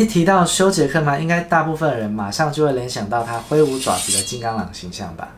一提到休·杰克曼，应该大部分人马上就会联想到他挥舞爪子的金刚狼形象吧？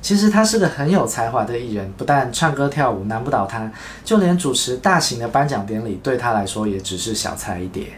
其实他是个很有才华的艺人，不但唱歌跳舞难不倒他，就连主持大型的颁奖典礼，对他来说也只是小菜一碟。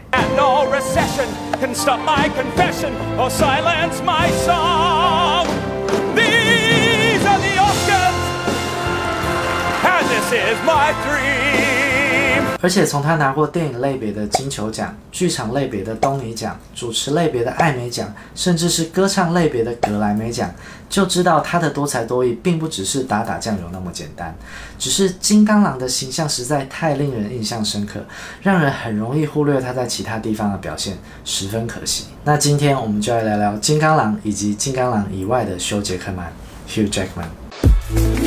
而且从他拿过电影类别的金球奖、剧场类别的东尼奖、主持类别的艾美奖，甚至是歌唱类别的格莱美奖，就知道他的多才多艺并不只是打打酱油那么简单。只是金刚狼的形象实在太令人印象深刻，让人很容易忽略他在其他地方的表现，十分可惜。那今天我们就来聊聊金刚狼以及金刚狼以外的休·杰克曼 （Hugh Jackman）。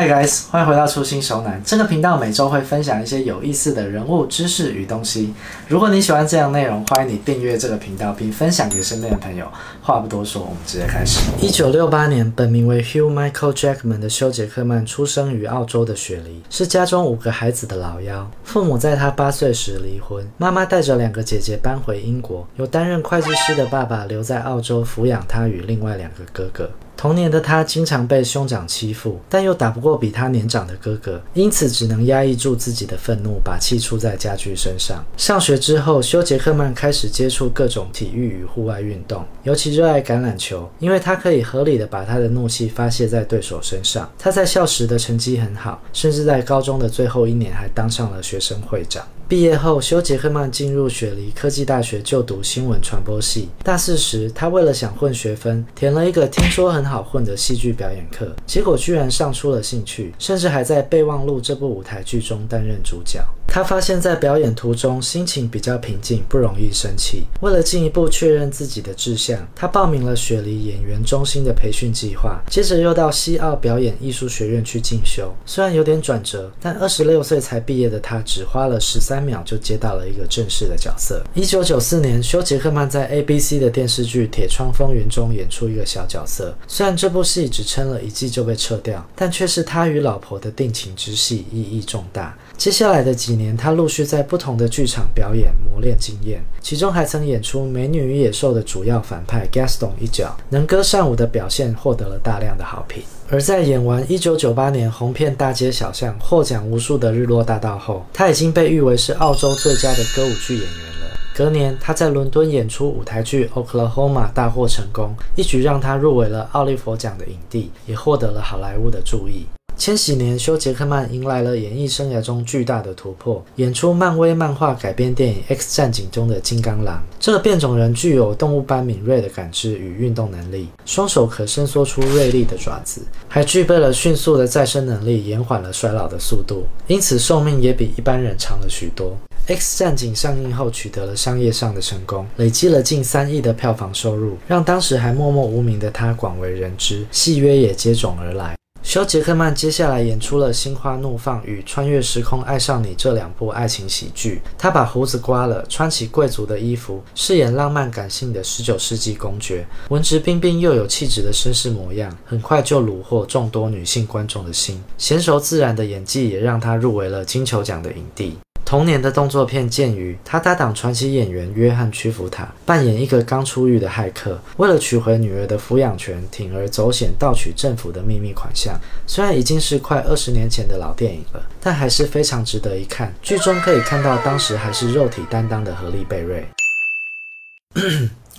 Hi guys，欢迎回到初心熟男。这个频道每周会分享一些有意思的人物、知识与东西。如果你喜欢这样内容，欢迎你订阅这个频道，并分享给身边的朋友。话不多说，我们直接开始。一九六八年，本名为 Hugh Michael Jackman 的休·杰克曼出生于澳洲的雪梨，是家中五个孩子的老幺。父母在他八岁时离婚，妈妈带着两个姐姐搬回英国，由担任会计师的爸爸留在澳洲抚养他与另外两个哥哥。童年的他经常被兄长欺负，但又打不过比他年长的哥哥，因此只能压抑住自己的愤怒，把气出在家具身上。上学之后，休·杰克曼开始接触各种体育与户外运动，尤其热爱橄榄球，因为他可以合理的把他的怒气发泄在对手身上。他在校时的成绩很好，甚至在高中的最后一年还当上了学生会长。毕业后，休·杰克曼进入雪梨科技大学就读新闻传播系。大四时，他为了想混学分，填了一个听说很好好混的戏剧表演课，结果居然上出了兴趣，甚至还在备忘录这部舞台剧中担任主角。他发现，在表演途中心情比较平静，不容易生气。为了进一步确认自己的志向，他报名了雪梨演员中心的培训计划，接着又到西澳表演艺术学院去进修。虽然有点转折，但二十六岁才毕业的他，只花了十三秒就接到了一个正式的角色。一九九四年，休·杰克曼在 ABC 的电视剧《铁窗风云》中演出一个小角色。虽然这部戏只撑了一季就被撤掉，但却是他与老婆的定情之戏，意义重大。接下来的几年，他陆续在不同的剧场表演，磨练经验。其中还曾演出《美女与野兽》的主要反派 Gaston 一角，能歌善舞的表现获得了大量的好评。而在演完1998年红遍大街小巷、获奖无数的《日落大道》后，他已经被誉为是澳洲最佳的歌舞剧演员了。隔年，他在伦敦演出舞台剧《Oklahoma》大获成功，一举让他入围了奥利佛奖的影帝，也获得了好莱坞的注意。千禧年，休·杰克曼迎来了演艺生涯中巨大的突破，演出漫威漫画改编电影《X 战警》中的金刚狼。这个变种人具有动物般敏锐的感知与运动能力，双手可伸缩出锐利的爪子，还具备了迅速的再生能力，延缓了衰老的速度，因此寿命也比一般人长了许多。《X 战警》上映后取得了商业上的成功，累积了近三亿的票房收入，让当时还默默无名的他广为人知，戏约也接踵而来。休·杰克曼接下来演出了《心花怒放》与《穿越时空爱上你》这两部爱情喜剧。他把胡子刮了，穿起贵族的衣服，饰演浪漫感性的19世纪公爵，文质彬彬又有气质的绅士模样，很快就虏获众多女性观众的心。娴熟自然的演技也让他入围了金球奖的影帝。童年的动作片《鉴于》，他搭档传奇演员约翰·屈服塔，扮演一个刚出狱的骇客，为了取回女儿的抚养权，铤而走险盗取政府的秘密款项。虽然已经是快二十年前的老电影了，但还是非常值得一看。剧中可以看到当时还是肉体担当的何利贝瑞。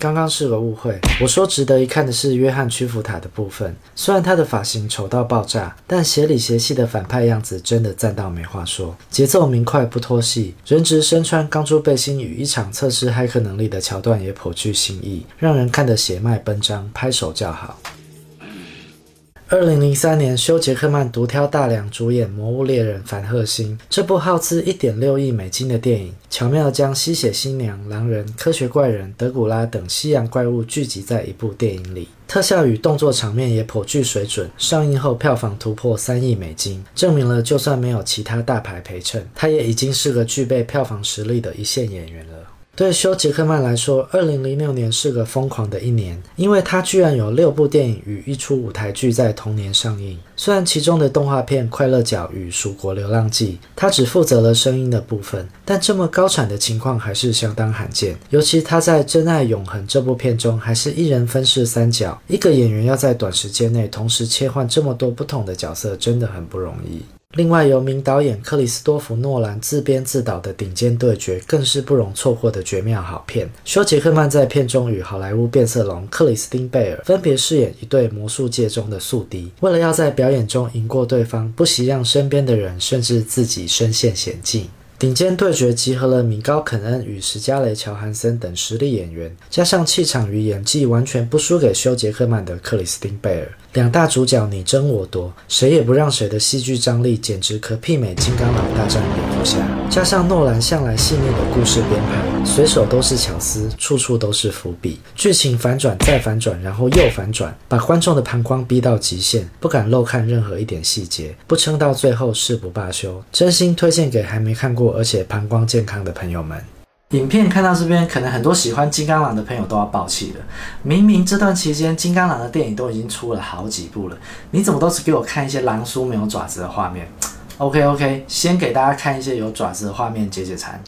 刚刚是个误会，我说值得一看的是约翰屈服塔的部分。虽然他的发型丑到爆炸，但邪里邪气的反派样子真的赞到没话说。节奏明快不拖戏，人质身穿钢珠背心与一场测试骇客能力的桥段也颇具新意，让人看得血脉奔张，拍手叫好。二零零三年，休·杰克曼独挑大梁主演《魔物猎人：凡赫星》。这部耗资一点六亿美金的电影，巧妙将吸血新娘、狼人、科学怪人、德古拉等西洋怪物聚集在一部电影里，特效与动作场面也颇具水准。上映后票房突破三亿美金，证明了就算没有其他大牌陪衬，他也已经是个具备票房实力的一线演员了。对休·杰克曼来说，二零零六年是个疯狂的一年，因为他居然有六部电影与一出舞台剧在同年上映。虽然其中的动画片《快乐角》与《蜀国流浪记》，他只负责了声音的部分，但这么高产的情况还是相当罕见。尤其他在《真爱永恒》这部片中，还是一人分饰三角，一个演员要在短时间内同时切换这么多不同的角色，真的很不容易。另外，由名导演克里斯多弗·诺兰自编自导的《顶尖对决》更是不容错过的绝妙好片。休·杰克曼在片中与好莱坞变色龙克里斯汀·贝尔分别饰演一对魔术界中的宿敌，为了要在表演中赢过对方，不惜让身边的人甚至自己身陷险境。顶尖对决集合了米高·肯恩与史嘉蕾·乔韩森等实力演员，加上气场与演技完全不输给休·杰克曼的克里斯汀·贝尔，两大主角你争我夺，谁也不让谁的戏剧张力简直可媲美《金刚狼大战蝙蝠侠》。加上诺兰向来细腻的故事编排，随手都是巧思，处处都是伏笔，剧情反转再反转，然后又反转，把观众的膀胱逼到极限，不敢漏看任何一点细节，不撑到最后誓不罢休。真心推荐给还没看过。而且膀胱健康的朋友们，影片看到这边，可能很多喜欢金刚狼的朋友都要爆气了。明明这段期间金刚狼的电影都已经出了好几部了，你怎么都只给我看一些狼叔没有爪子的画面？OK OK，先给大家看一些有爪子的画面解解馋。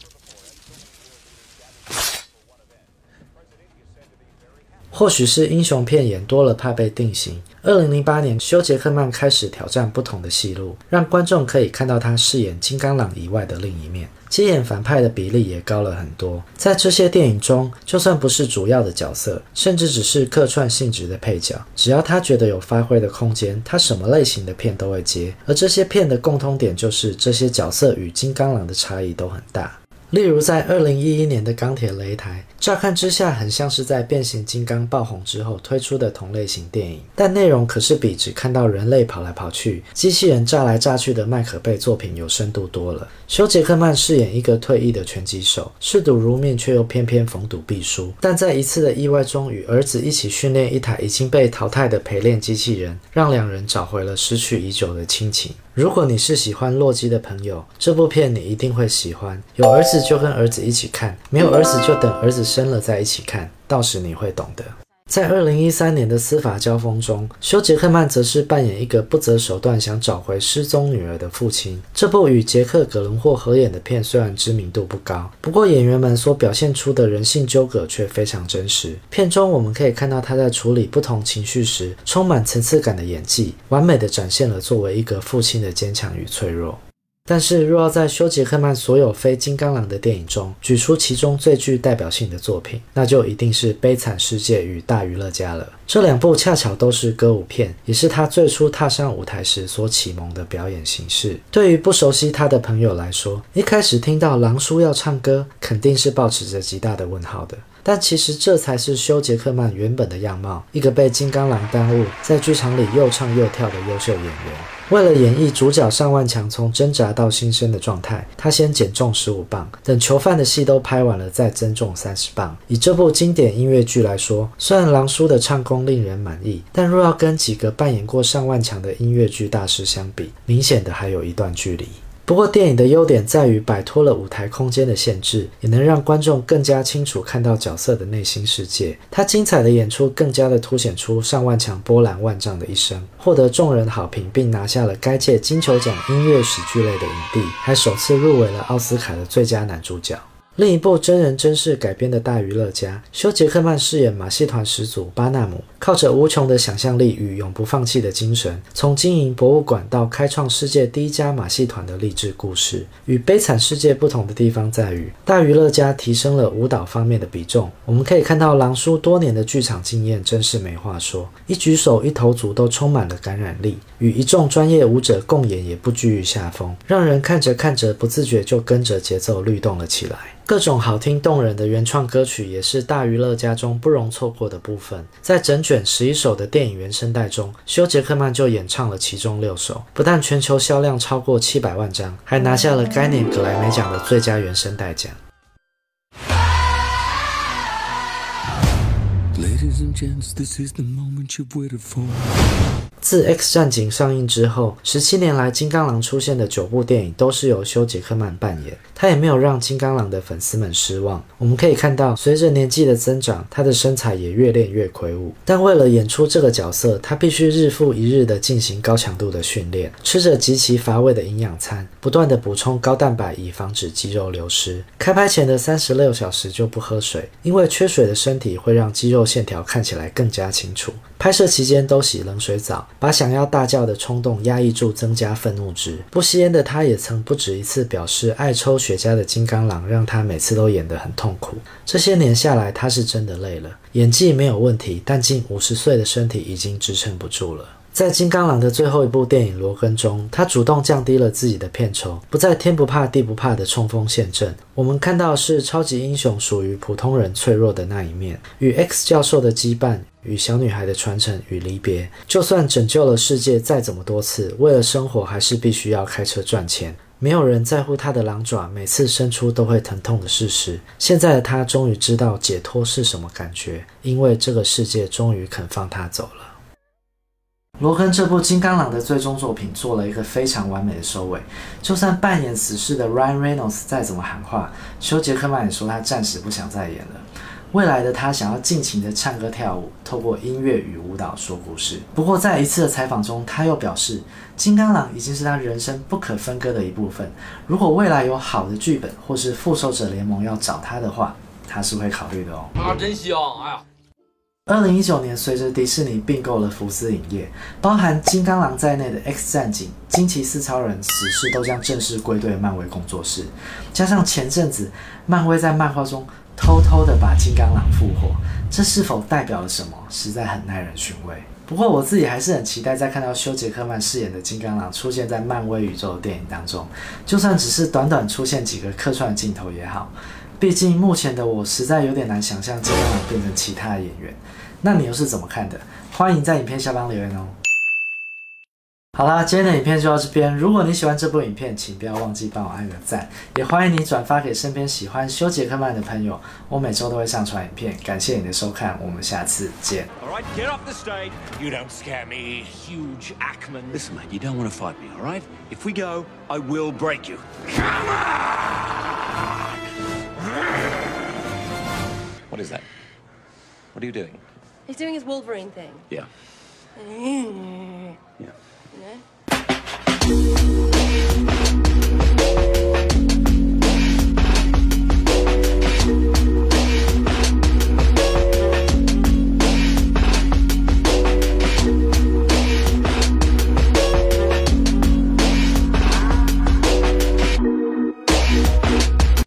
或许是英雄片演多了，怕被定型。二零零八年，休·杰克曼开始挑战不同的戏路，让观众可以看到他饰演金刚狼以外的另一面，接演反派的比例也高了很多。在这些电影中，就算不是主要的角色，甚至只是客串性质的配角，只要他觉得有发挥的空间，他什么类型的片都会接。而这些片的共通点就是，这些角色与金刚狼的差异都很大。例如，在二零一一年的《钢铁擂台》，乍看之下很像是在变形金刚爆红之后推出的同类型电影，但内容可是比只看到人类跑来跑去、机器人炸来炸去的麦可贝作品有深度多了。休·杰克曼饰演一个退役的拳击手，嗜赌如命，却又偏偏逢赌必输。但在一次的意外中，与儿子一起训练一台已经被淘汰的陪练机器人，让两人找回了失去已久的亲情。如果你是喜欢洛基的朋友，这部片你一定会喜欢。有儿子就跟儿子一起看，没有儿子就等儿子生了再一起看，到时你会懂的。在二零一三年的司法交锋中，休·杰克曼则是扮演一个不择手段想找回失踪女儿的父亲。这部与杰克·葛伦霍合演的片虽然知名度不高，不过演员们所表现出的人性纠葛却非常真实。片中我们可以看到他在处理不同情绪时充满层次感的演技，完美的展现了作为一个父亲的坚强与脆弱。但是，若要在休·杰克曼所有非金刚狼的电影中举出其中最具代表性的作品，那就一定是《悲惨世界》与《大娱乐家》了。这两部恰巧都是歌舞片，也是他最初踏上舞台时所启蒙的表演形式。对于不熟悉他的朋友来说，一开始听到狼叔要唱歌，肯定是抱持着极大的问号的。但其实这才是休·杰克曼原本的样貌，一个被金刚狼耽误，在剧场里又唱又跳的优秀演员。为了演绎主角尚万强从挣扎到新生的状态，他先减重十五磅，等囚犯的戏都拍完了再增重三十磅。以这部经典音乐剧来说，虽然狼叔的唱功令人满意，但若要跟几个扮演过尚万强的音乐剧大师相比，明显的还有一段距离。不过，电影的优点在于摆脱了舞台空间的限制，也能让观众更加清楚看到角色的内心世界。他精彩的演出更加的凸显出上万强波澜万丈的一生，获得众人好评，并拿下了该届金球奖音乐喜剧类的影帝，还首次入围了奥斯卡的最佳男主角。另一部真人真事改编的大娱乐家，休·杰克曼饰演马戏团始祖巴纳姆，靠着无穷的想象力与永不放弃的精神，从经营博物馆到开创世界第一家马戏团的励志故事。与《悲惨世界》不同的地方在于，大娱乐家提升了舞蹈方面的比重。我们可以看到狼叔多年的剧场经验真是没话说，一举手一投足都充满了感染力，与一众专业舞者共演也不居于下风，让人看着看着不自觉就跟着节奏律动了起来。各种好听动人的原创歌曲也是大娱乐家中不容错过的部分。在整卷十一首的电影原声带中，休·杰克曼就演唱了其中六首，不但全球销量超过七百万张，还拿下了该年格莱美奖的最佳原声带奖。自《X 战警》上映之后，十七年来金刚狼出现的九部电影都是由休·杰克曼扮演，他也没有让金刚狼的粉丝们失望。我们可以看到，随着年纪的增长，他的身材也越练越魁梧。但为了演出这个角色，他必须日复一日地进行高强度的训练，吃着极其乏味的营养餐，不断地补充高蛋白，以防止肌肉流失。开拍前的三十六小时就不喝水，因为缺水的身体会让肌肉线条看起来更加清楚。拍摄期间都洗冷水澡，把想要大叫的冲动压抑住，增加愤怒值。不吸烟的他也曾不止一次表示，爱抽雪茄的金刚狼让他每次都演得很痛苦。这些年下来，他是真的累了。演技没有问题，但近五十岁的身体已经支撑不住了。在金刚狼的最后一部电影《罗根》中，他主动降低了自己的片酬，不再天不怕地不怕的冲锋陷阵。我们看到是超级英雄属于普通人脆弱的那一面，与 X 教授的羁绊，与小女孩的传承与离别。就算拯救了世界再怎么多次，为了生活还是必须要开车赚钱。没有人在乎他的狼爪每次伸出都会疼痛的事实。现在的他终于知道解脱是什么感觉，因为这个世界终于肯放他走了。罗根这部金刚狼的最终作品做了一个非常完美的收尾。就算扮演死侍的 Ryan Reynolds 再怎么喊话，休·杰克曼也说他暂时不想再演了。未来的他想要尽情的唱歌跳舞，透过音乐与舞蹈说故事。不过在一次的采访中，他又表示，金刚狼已经是他人生不可分割的一部分。如果未来有好的剧本，或是复仇者联盟要找他的话，他是会考虑的哦。啊，真香！哎呀。二零一九年，随着迪士尼并购了福斯影业，包含金刚狼在内的 X 战警、惊奇四超人、死侍都将正式归队漫威工作室。加上前阵子漫威在漫画中偷偷的把金刚狼复活，这是否代表了什么？实在很耐人寻味。不过我自己还是很期待再看到休·杰克曼饰演的金刚狼出现在漫威宇宙的电影当中，就算只是短短出现几个客串镜头也好。毕竟目前的我实在有点难想象金刚狼变成其他的演员，那你又是怎么看的？欢迎在影片下方留言哦。好啦，今天的影片就到这边。如果你喜欢这部影片，请不要忘记帮我按个赞，也欢迎你转发给身边喜欢修杰克曼的朋友。我每周都会上传影片，感谢你的收看，我们下次见。Alright, get off the stage. You don't scare me, huge Ackman. Listen, mate, you don't want to fight me, alright? If we go, I will break you. Come on. What is that? What are you doing? He's doing his Wolverine thing. Yeah. yeah. Know?